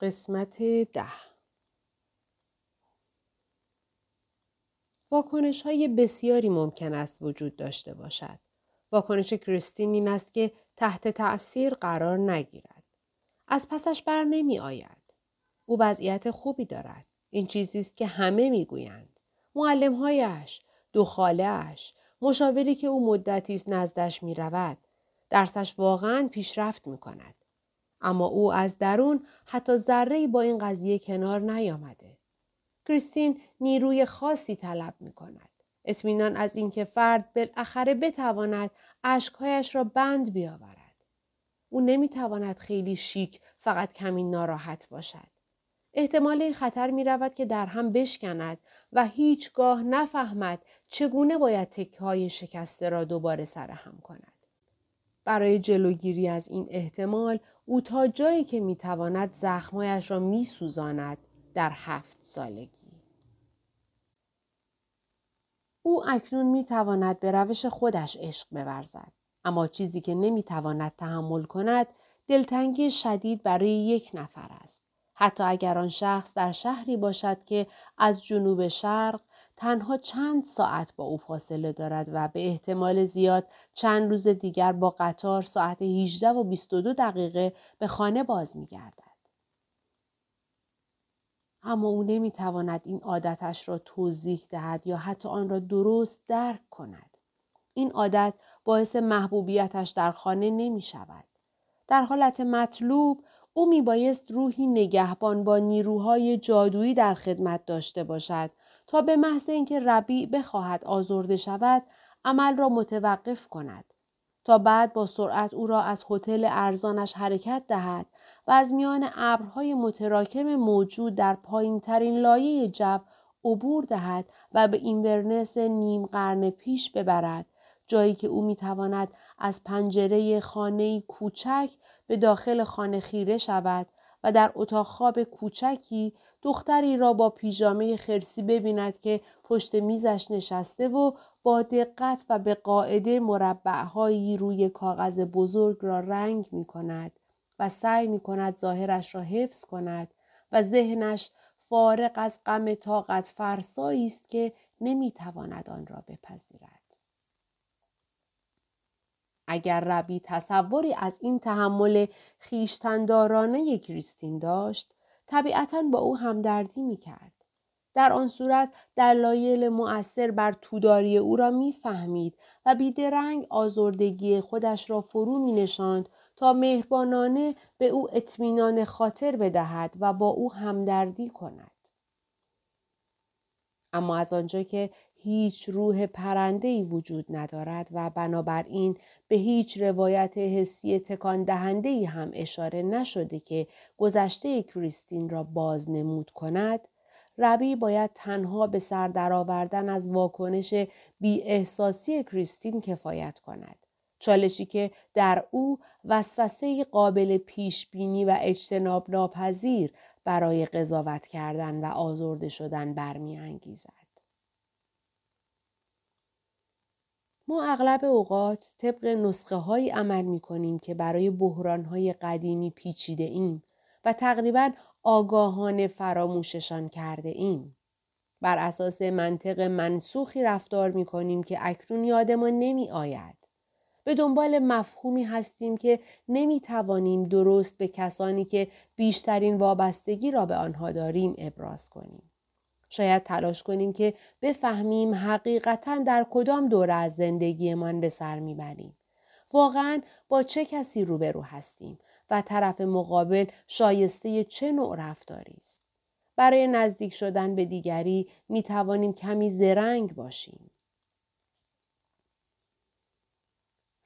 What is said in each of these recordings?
قسمت ده واکنش های بسیاری ممکن است وجود داشته باشد. واکنش کریستین این است که تحت تأثیر قرار نگیرد. از پسش بر نمی آید. او وضعیت خوبی دارد. این چیزی است که همه می‌گویند. معلمهایش، دو خالهاش، مشاوری که او مدتی است نزدش می رود. درسش واقعا پیشرفت می کند. اما او از درون حتی ذره با این قضیه کنار نیامده. کریستین نیروی خاصی طلب می کند. اطمینان از اینکه فرد بالاخره بتواند اشکهایش را بند بیاورد. او نمی‌تواند خیلی شیک فقط کمی ناراحت باشد. احتمال این خطر می رود که در هم بشکند و هیچگاه نفهمد چگونه باید تکه های شکسته را دوباره سرهم کند. برای جلوگیری از این احتمال او تا جایی که می‌تواند زخمایش را میسوزاند در هفت سالگی. او اکنون می‌تواند به روش خودش عشق بورزد. اما چیزی که نمی‌تواند تحمل کند دلتنگی شدید برای یک نفر است. حتی اگر آن شخص در شهری باشد که از جنوب شرق تنها چند ساعت با او فاصله دارد و به احتمال زیاد چند روز دیگر با قطار ساعت 18 و 22 دقیقه به خانه باز می گردد. اما او نمی تواند این عادتش را توضیح دهد یا حتی آن را درست درک کند. این عادت باعث محبوبیتش در خانه نمی شود. در حالت مطلوب او می بایست روحی نگهبان با نیروهای جادویی در خدمت داشته باشد تا به محض اینکه ربیع بخواهد آزرده شود عمل را متوقف کند. تا بعد با سرعت او را از هتل ارزانش حرکت دهد و از میان ابرهای متراکم موجود در پایین ترین لایه جو عبور دهد و به اینورنس نیم قرن پیش ببرد جایی که او می‌تواند از پنجره خانه کوچک به داخل خانه خیره شود و در اتاق خواب کوچکی دختری را با پیژامه خرسی ببیند که پشت میزش نشسته و با دقت و به قاعده مربعهایی روی کاغذ بزرگ را رنگ می کند و سعی می کند ظاهرش را حفظ کند و ذهنش فارغ از غم طاقت فرسایی است که نمی تواند آن را بپذیرد. اگر ربی تصوری از این تحمل خیشتندارانه کریستین داشت طبیعتا با او همدردی می کرد. در آن صورت دلایل مؤثر بر توداری او را می‌فهمید و بیدرنگ آزردگی خودش را فرو می نشاند تا مهربانانه به او اطمینان خاطر بدهد و با او همدردی کند. اما از آنجا که هیچ روح پرنده ای وجود ندارد و بنابراین به هیچ روایت حسی تکان دهنده ای هم اشاره نشده که گذشته کریستین را بازنمود کند ربی باید تنها به سر درآوردن از واکنش بی احساسی کریستین کفایت کند. چالشی که در او وسوسه قابل پیش بینی و اجتناب ناپذیر برای قضاوت کردن و آزرده شدن برمیانگیزد. ما اغلب اوقات طبق نسخه های عمل می کنیم که برای بحران های قدیمی پیچیده ایم و تقریبا آگاهانه فراموششان کرده ایم. بر اساس منطق منسوخی رفتار می کنیم که اکنون یادمان نمی آید. به دنبال مفهومی هستیم که نمی توانیم درست به کسانی که بیشترین وابستگی را به آنها داریم ابراز کنیم. شاید تلاش کنیم که بفهمیم حقیقتا در کدام دوره از زندگیمان به سر می‌بریم. واقعا با چه کسی روبرو هستیم و طرف مقابل شایسته چه نوع رفتاری است. برای نزدیک شدن به دیگری می توانیم کمی زرنگ باشیم.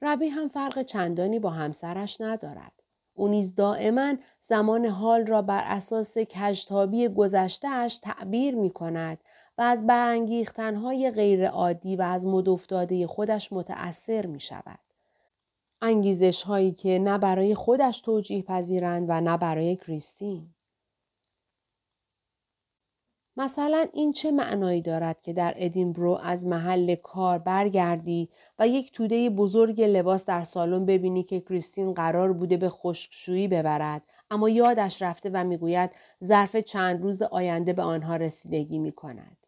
ربی هم فرق چندانی با همسرش ندارد. او نیز دائما زمان حال را بر اساس کشتابی گذشتهاش تعبیر می کند و از برانگیختنهای غیرعادی و از مدافتاده خودش متأثر می شود. انگیزش هایی که نه برای خودش توجیه پذیرند و نه برای کریستین. مثلا این چه معنایی دارد که در ادینبرو از محل کار برگردی و یک توده بزرگ لباس در سالن ببینی که کریستین قرار بوده به خشکشویی ببرد اما یادش رفته و می‌گوید ظرف چند روز آینده به آنها رسیدگی می کند.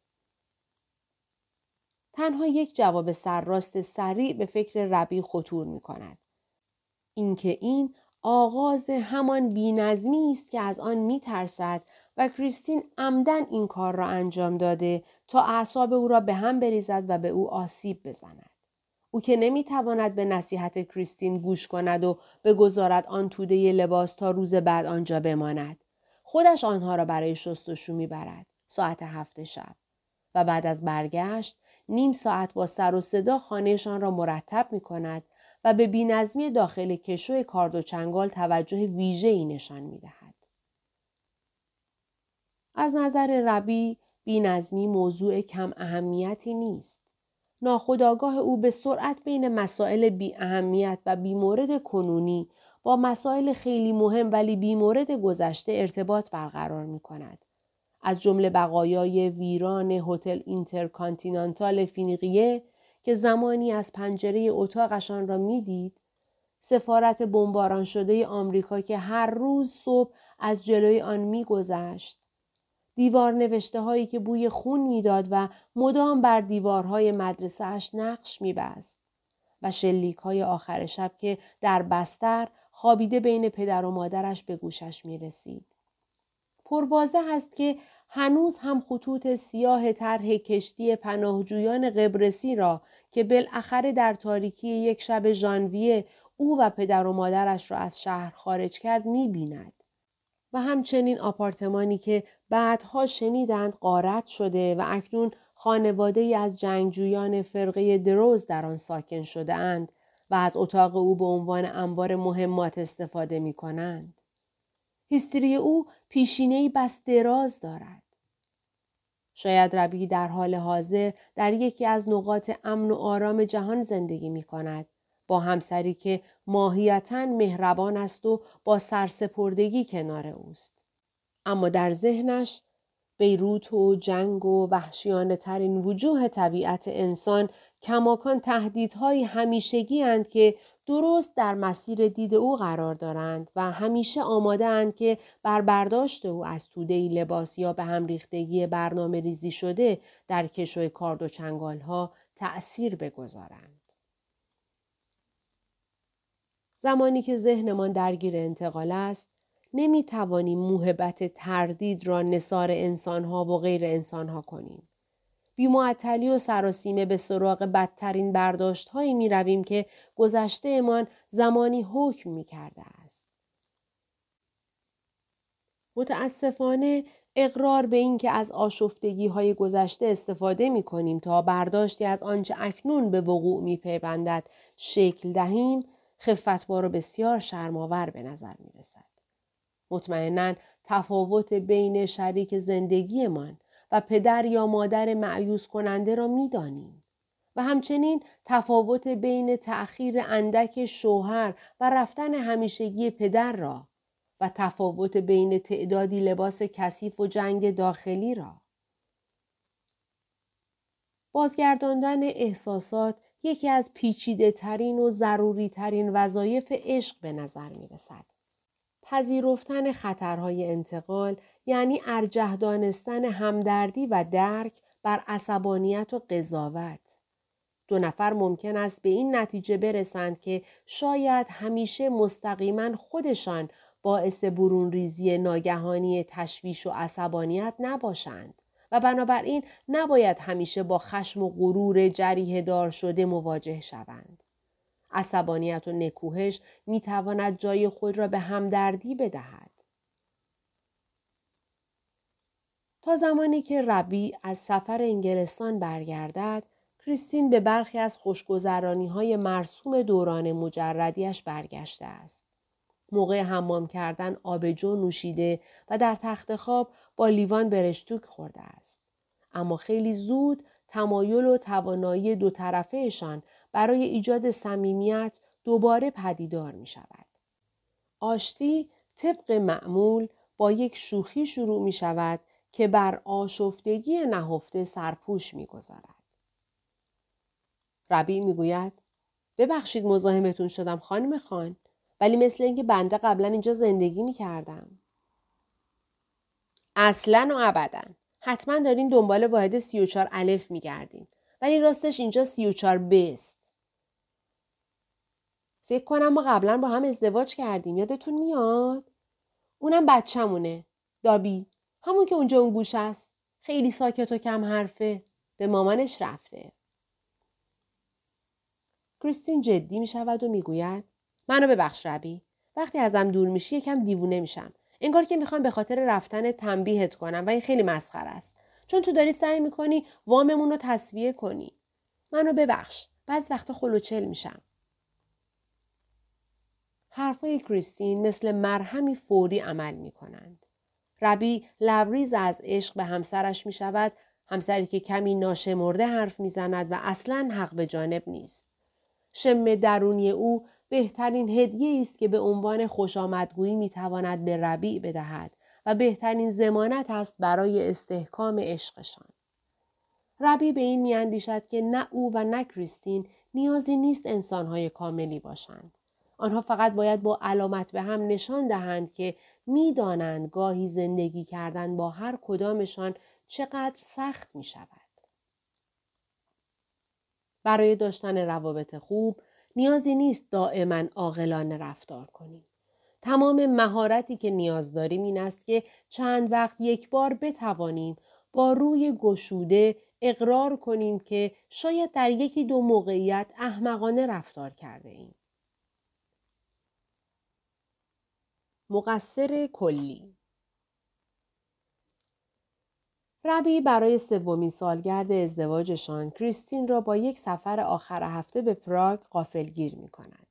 تنها یک جواب سرراست سریع به فکر ربی خطور می کند. اینکه این آغاز همان بینظمی است که از آن می ترسد و کریستین عمدن این کار را انجام داده تا اعصاب او را به هم بریزد و به او آسیب بزند. او که نمی‌تواند به نصیحت کریستین گوش کند و بگذارد آن توده لباس تا روز بعد آنجا بماند. خودش آنها را برای شستشو می‌برد. ساعت هفت شب. و بعد از برگشت نیم ساعت با سر و صدا خانهشان را مرتب می کند و به بینظمی داخل کشو کارد و چنگال توجه ویژه ای نشان می دهد. از نظر ربی بینظمی موضوع کم اهمیتی نیست. ناخودآگاه او به سرعت بین مسائل بی اهمیت و بی مورد کنونی با مسائل خیلی مهم ولی بی مورد گذشته ارتباط برقرار می کند. از جمله بقایای ویران هتل اینترکانتینانتال فینیقیه که زمانی از پنجره اتاقشان را می‌دید سفارت بمباران شده آمریکا که هر روز صبح از جلوی آن میگذشت دیوار نوشته هایی که بوی خون می‌داد و مدام بر دیوارهای مدرسه اش نقش میبست و شلیک های آخر شب که در بستر خوابیده بین پدر و مادرش به گوشش می رسید. پروازه است که هنوز هم خطوط سیاه طرح کشتی پناهجویان قبرسی را که بالاخره در تاریکی یک شب ژانویه او و پدر و مادرش را از شهر خارج کرد می بیند. و همچنین آپارتمانی که بعدها شنیدند قارت شده و اکنون خانواده ای از جنگجویان فرقه دروز در آن ساکن شده اند و از اتاق او به عنوان انبار مهمات استفاده می کنند. هیستری او پیشینه بس دراز دارد. شاید ربی در حال حاضر در یکی از نقاط امن و آرام جهان زندگی می کند با همسری که ماهیتا مهربان است و با سرسپردگی کنار اوست. اما در ذهنش بیروت و جنگ و وحشیانه ترین وجوه طبیعت انسان کماکان تهدیدهای همیشگی اند که درست در مسیر دید او قرار دارند و همیشه آماده اند که بر برداشت او از توده لباس یا به هم ریختگی برنامه ریزی شده در کشوی کارد و چنگال ها تأثیر بگذارند. زمانی که ذهنمان درگیر انتقال است، نمی توانیم موهبت تردید را نصار انسانها و غیر انسانها کنیم. بیمعطلی و سراسیمه به سراغ بدترین برداشت هایی می رویم که گذشته امان زمانی حکم می کرده است. متاسفانه اقرار به این که از آشفتگی های گذشته استفاده می کنیم تا برداشتی از آنچه اکنون به وقوع می پیوندد شکل دهیم خفتبار و بسیار شرماور به نظر می رسد. مطمئنا تفاوت بین شریک زندگیمان و پدر یا مادر معیوز کننده را می دانیم. و همچنین تفاوت بین تأخیر اندک شوهر و رفتن همیشگی پدر را و تفاوت بین تعدادی لباس کثیف و جنگ داخلی را. بازگرداندن احساسات یکی از پیچیده ترین و ضروری ترین وظایف عشق به نظر می رسد. پذیرفتن خطرهای انتقال یعنی ارجه دانستن همدردی و درک بر عصبانیت و قضاوت. دو نفر ممکن است به این نتیجه برسند که شاید همیشه مستقیما خودشان باعث برون ریزی ناگهانی تشویش و عصبانیت نباشند و بنابراین نباید همیشه با خشم و غرور جریه دار شده مواجه شوند. عصبانیت و نکوهش می تواند جای خود را به همدردی بدهد. تا زمانی که ربی از سفر انگلستان برگردد، کریستین به برخی از خوشگذرانی های مرسوم دوران مجردیش برگشته است. موقع حمام کردن آبجو نوشیده و در تخت خواب با لیوان برشتوک خورده است. اما خیلی زود تمایل و توانایی دو طرفهشان برای ایجاد صمیمیت دوباره پدیدار می شود. آشتی طبق معمول با یک شوخی شروع می شود که بر آشفتگی نهفته سرپوش می‌گذارد. ربی می‌گوید ببخشید مزاحمتون شدم خانم خان ولی مثل اینکه بنده قبلا اینجا زندگی می کردم. اصلا و ابدا. حتما دارین دنبال واحد 34 الف می گردین. ولی راستش اینجا 34 بست. فکر کنم ما قبلا با هم ازدواج کردیم. یادتون میاد؟ اونم بچه‌مونه. دابی. همون که اونجا اون گوش است. خیلی ساکت و کم حرفه. به مامانش رفته. کریستین جدی می شود و می‌گوید منو ببخش ربی. وقتی ازم دور میشی یکم دیوونه میشم. انگار که می‌خوام به خاطر رفتن تنبیهت کنم و این خیلی مسخره است. چون تو داری سعی می‌کنی واممون رو تصویه کنی. منو ببخش. بعض وقتا خلوچل میشم. حرفای کریستین مثل مرهمی فوری عمل می کنند. ربی لبریز از عشق به همسرش می شود همسری که کمی ناشمرده حرف می‌زند و اصلا حق به جانب نیست. شم درونی او بهترین هدیه است که به عنوان خوش آمدگویی می تواند به ربیع بدهد و بهترین زمانت است برای استحکام عشقشان. ربی به این میاندیشد که نه او و نه کریستین نیازی نیست انسانهای کاملی باشند. آنها فقط باید با علامت به هم نشان دهند که می‌دانند گاهی زندگی کردن با هر کدامشان چقدر سخت می شود. برای داشتن روابط خوب نیازی نیست دائما عاقلانه رفتار کنیم. تمام مهارتی که نیاز داریم این است که چند وقت یک بار بتوانیم با روی گشوده اقرار کنیم که شاید در یکی دو موقعیت احمقانه رفتار کرده ایم. مقصر کلی ربی برای سومین سالگرد ازدواجشان کریستین را با یک سفر آخر هفته به پراگ قافلگیر می کند.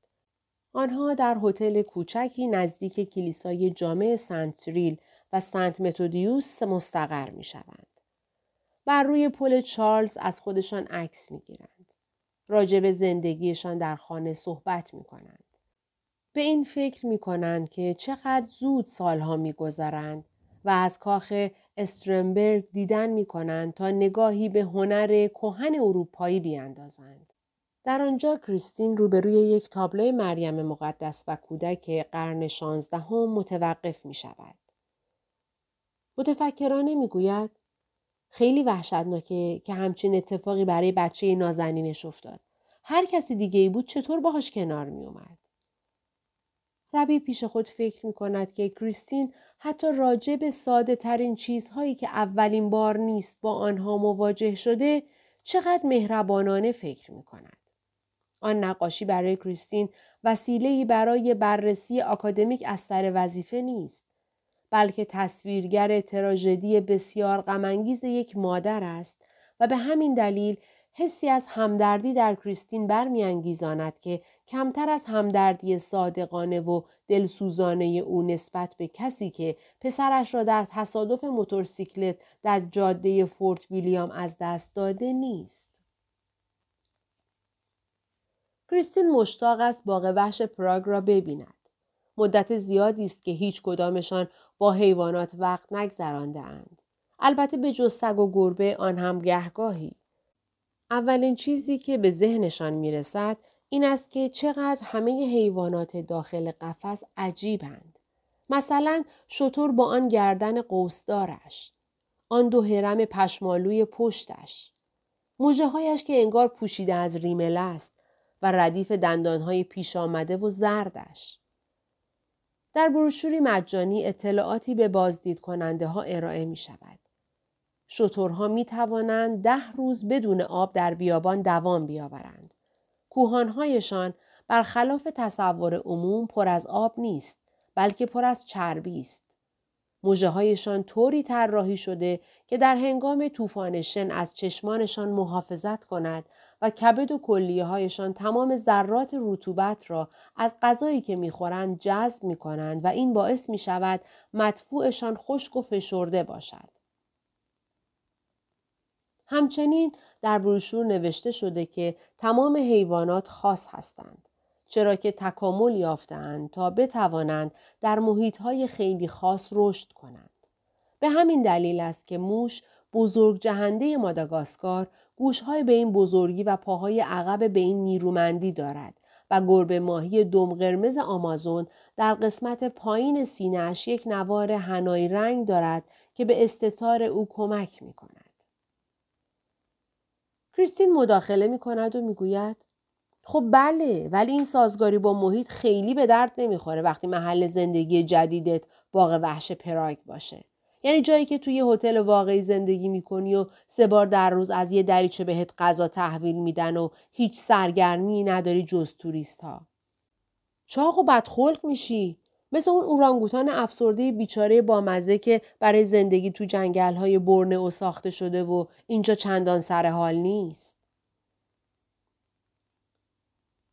آنها در هتل کوچکی نزدیک کلیسای جامع سنت ریل و سنت متودیوس مستقر می شوند. بر روی پل چارلز از خودشان عکس می گیرند. راجب زندگیشان در خانه صحبت می کنند. به این فکر می کنند که چقدر زود سالها می گذرند و از کاخ استرنبرگ دیدن می کنند تا نگاهی به هنر کهن اروپایی بیاندازند. در آنجا کریستین روبروی یک تابلوی مریم مقدس و کودک قرن شانزدهم متوقف می شود. متفکرانه می گوید خیلی وحشتناکه که همچین اتفاقی برای بچه نازنینش افتاد. هر کسی دیگه ای بود چطور باهاش کنار می اومد. ربی پیش خود فکر می کند که کریستین حتی راجع به ساده ترین چیزهایی که اولین بار نیست با آنها مواجه شده چقدر مهربانانه فکر می کند. آن نقاشی برای کریستین وسیله‌ای برای بررسی آکادمیک از سر وظیفه نیست بلکه تصویرگر تراژدی بسیار غمانگیز یک مادر است و به همین دلیل حسی از همدردی در کریستین برمیانگیزاند که کمتر از همدردی صادقانه و دلسوزانه او نسبت به کسی که پسرش را در تصادف موتورسیکلت در جاده فورت ویلیام از دست داده نیست. کریستین مشتاق است باغ وحش پراگ را ببیند. مدت زیادی است که هیچ کدامشان با حیوانات وقت نگذرانده اند. البته به جز سگ و گربه آن هم گهگاهی. اولین چیزی که به ذهنشان می رسد این است که چقدر همه حیوانات داخل قفس عجیبند. مثلا شطور با آن گردن قوسدارش. آن دو هرم پشمالوی پشتش. موجه هایش که انگار پوشیده از ریمل است و ردیف دندانهای پیش آمده و زردش. در بروشوری مجانی اطلاعاتی به بازدید کننده ها ارائه می شود. شطورها می توانند ده روز بدون آب در بیابان دوام بیاورند. کوهانهایشان برخلاف تصور عموم پر از آب نیست بلکه پر از چربی است. موجه هایشان طوری طراحی شده که در هنگام طوفان شن از چشمانشان محافظت کند و کبد و کلیه هایشان تمام ذرات رطوبت را از غذایی که می‌خورند جذب می کنند و این باعث می شود مدفوعشان خشک و فشرده باشد. همچنین در بروشور نوشته شده که تمام حیوانات خاص هستند. چرا که تکامل یافتند تا بتوانند در محیطهای خیلی خاص رشد کنند. به همین دلیل است که موش بزرگ جهنده ماداگاسکار گوشهای به این بزرگی و پاهای عقب به این نیرومندی دارد و گربه ماهی دم قرمز آمازون در قسمت پایین سینهش یک نوار هنای رنگ دارد که به استثار او کمک می کند. کریستین مداخله می کند و می خب بله ولی این سازگاری با محیط خیلی به درد نمی‌خوره وقتی محل زندگی جدیدت باغ وحش پراگ باشه. یعنی جایی که توی هتل واقعی زندگی می‌کنی و سه بار در روز از یه دریچه بهت غذا تحویل میدن و هیچ سرگرمی نداری جز توریست ها. چاق و بدخلق میشی. مثل اون اورانگوتان افسرده بیچاره بامزه که برای زندگی تو جنگل های برنه و ساخته شده و اینجا چندان سر حال نیست.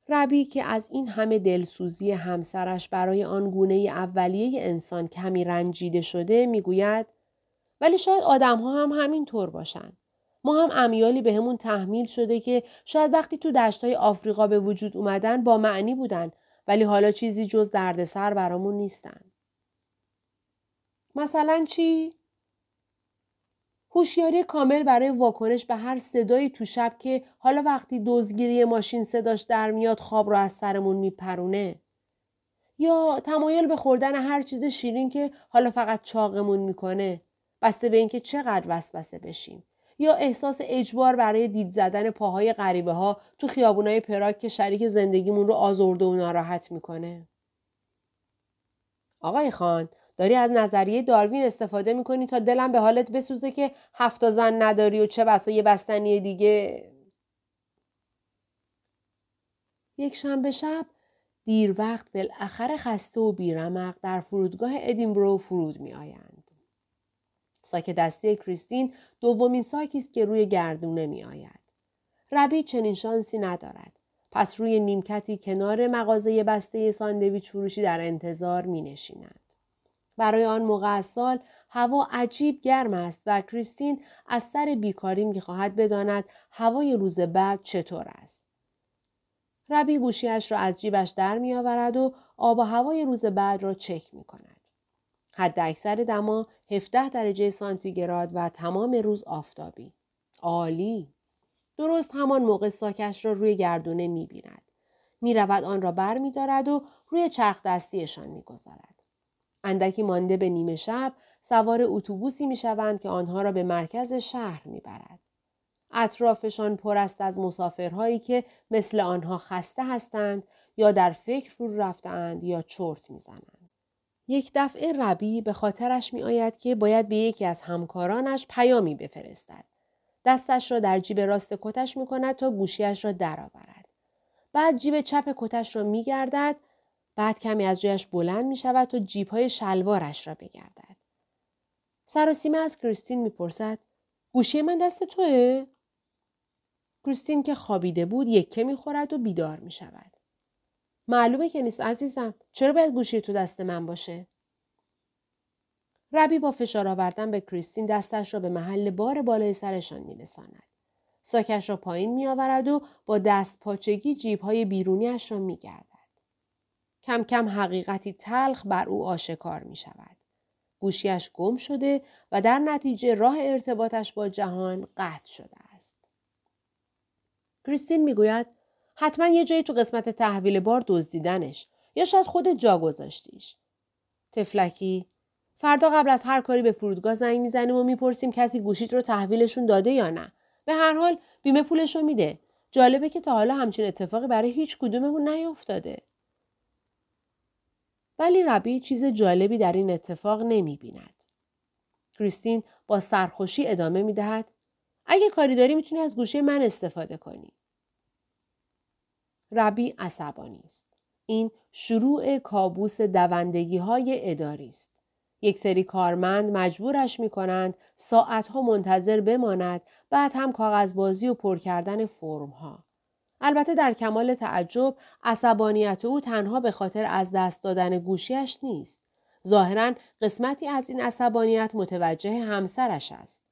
ربی که از این همه دلسوزی همسرش برای آن گونه اولیه انسان کمی رنجیده شده می‌گوید ولی شاید آدم ها هم همین طور باشن. ما هم امیالی به همون تحمیل شده که شاید وقتی تو دشتای آفریقا به وجود اومدن با معنی بودن ولی حالا چیزی جز دردسر برامون نیستن. مثلا چی؟ هوشیاری کامل برای واکنش به هر صدایی تو شب که حالا وقتی دزگیری ماشین صداش در میاد خواب رو از سرمون میپرونه. یا تمایل به خوردن هر چیز شیرین که حالا فقط چاقمون می‌کنه. بسته به اینکه چقدر وسوسه بشیم. یا احساس اجبار برای دید زدن پاهای غریبه ها تو خیابونای پراک که شریک زندگیمون رو آزرده و ناراحت می‌کنه. آقای خان داری از نظریه داروین استفاده می‌کنی تا دلم به حالت بسوزه که هفتا زن نداری و چه بسا یه بستنی دیگه یک شنبه شب دیر وقت بالاخره خسته و بیرمق در فرودگاه ادینبرو فرود می آیند. ساک دستی کریستین دومین ساکی است که روی گردونه می آید. ربی چنین شانسی ندارد. پس روی نیمکتی کنار مغازه بسته ساندویچ فروشی در انتظار می نشیند. برای آن موقع سال هوا عجیب گرم است و کریستین از سر بیکاری می‌خواهد بداند هوای روز بعد چطور است. ربی گوشیش را از جیبش در می آورد و آب و هوای روز بعد را چک می کند. حد اکثر دما 17 درجه سانتیگراد و تمام روز آفتابی. عالی! درست همان موقع ساکش را روی گردونه می بیند. می رود آن را بر می دارد و روی چرخ دستیشان می گذارد. اندکی مانده به نیمه شب سوار اتوبوسی می شوند که آنها را به مرکز شهر می برد. اطرافشان پر است از مسافرهایی که مثل آنها خسته هستند یا در فکر فرو رفتند یا چرت می‌زنند. یک دفعه ربی به خاطرش می آید که باید به یکی از همکارانش پیامی بفرستد. دستش را در جیب راست کتش می کند تا گوشیش را درآورد. بعد جیب چپ کتش را می گردد بعد کمی از جایش بلند می شود تا جیب های شلوارش را بگردد. سراسیمه از کریستین می‌پرسد گوشی من دست توه؟ کریستین که خوابیده بود یکه می‌خورد و بیدار می شود. معلومه که نیست عزیزم. چرا باید گوشی تو دست من باشه؟ ربی با فشار آوردن به کریستین دستش را به محل بار بالای سرشان میرساند. ساکش را پایین می آورد و با دست پاچگی جیب های بیرونیش را می گرد. کم کم حقیقتی تلخ بر او آشکار می شود. گوشیش گم شده و در نتیجه راه ارتباطش با جهان قطع شده است. کریستین می‌گوید حتما یه جایی تو قسمت تحویل بار دزدیدنش یا شاید خودت جا گذاشتیش. تفلکی فردا قبل از هر کاری به فرودگاه زنگ می‌زنیم و می‌پرسیم کسی گوشیت رو تحویلشون داده یا نه. به هر حال بیمه پولش رو میده. جالبه که تا حالا همچین اتفاقی برای هیچ کدوممون نیفتاده. ولی ربی چیز جالبی در این اتفاق نمی بیند. کریستین با سرخوشی ادامه می دهد. اگه کاری داری می‌تونی از گوشه من استفاده کنی. ربی عصبانی است. این شروع کابوس دوندگی های اداری است. یک سری کارمند مجبورش می کنند ساعتها منتظر بماند بعد هم کاغذبازی و پر کردن فرم ها. البته در کمال تعجب عصبانیت او تنها به خاطر از دست دادن گوشیش نیست. ظاهرا قسمتی از این عصبانیت متوجه همسرش است.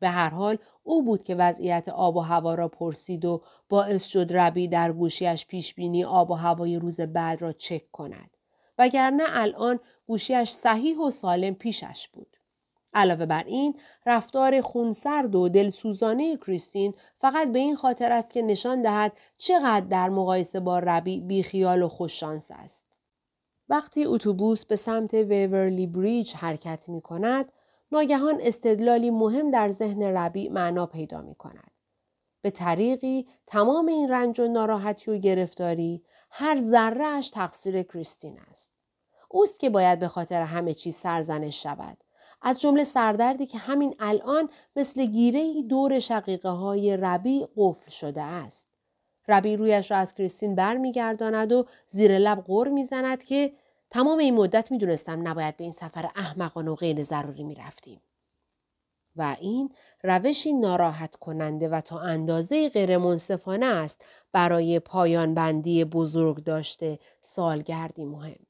به هر حال او بود که وضعیت آب و هوا را پرسید و باعث شد ربی در گوشیش پیش بینی آب و هوای روز بعد را چک کند. وگرنه الان گوشیش صحیح و سالم پیشش بود. علاوه بر این رفتار خونسرد و دلسوزانه کریستین فقط به این خاطر است که نشان دهد چقدر در مقایسه با ربی بیخیال و خوششانس است. وقتی اتوبوس به سمت ویورلی بریج حرکت می کند، ناگهان استدلالی مهم در ذهن ربی معنا پیدا می کند. به طریقی تمام این رنج و ناراحتی و گرفتاری هر ذره تقصیر کریستین است. اوست که باید به خاطر همه چیز سرزنش شود. از جمله سردردی که همین الان مثل گیره دور شقیقه های ربی قفل شده است. ربی رویش را از کریستین برمیگرداند و زیر لب غر می‌زند که تمام این مدت می‌دونستم نباید به این سفر احمقانه و غیر ضروری می‌رفتیم. و این روشی ناراحت کننده و تا اندازه غیر منصفانه است برای پایان بندی بزرگ داشته سالگردی مهم.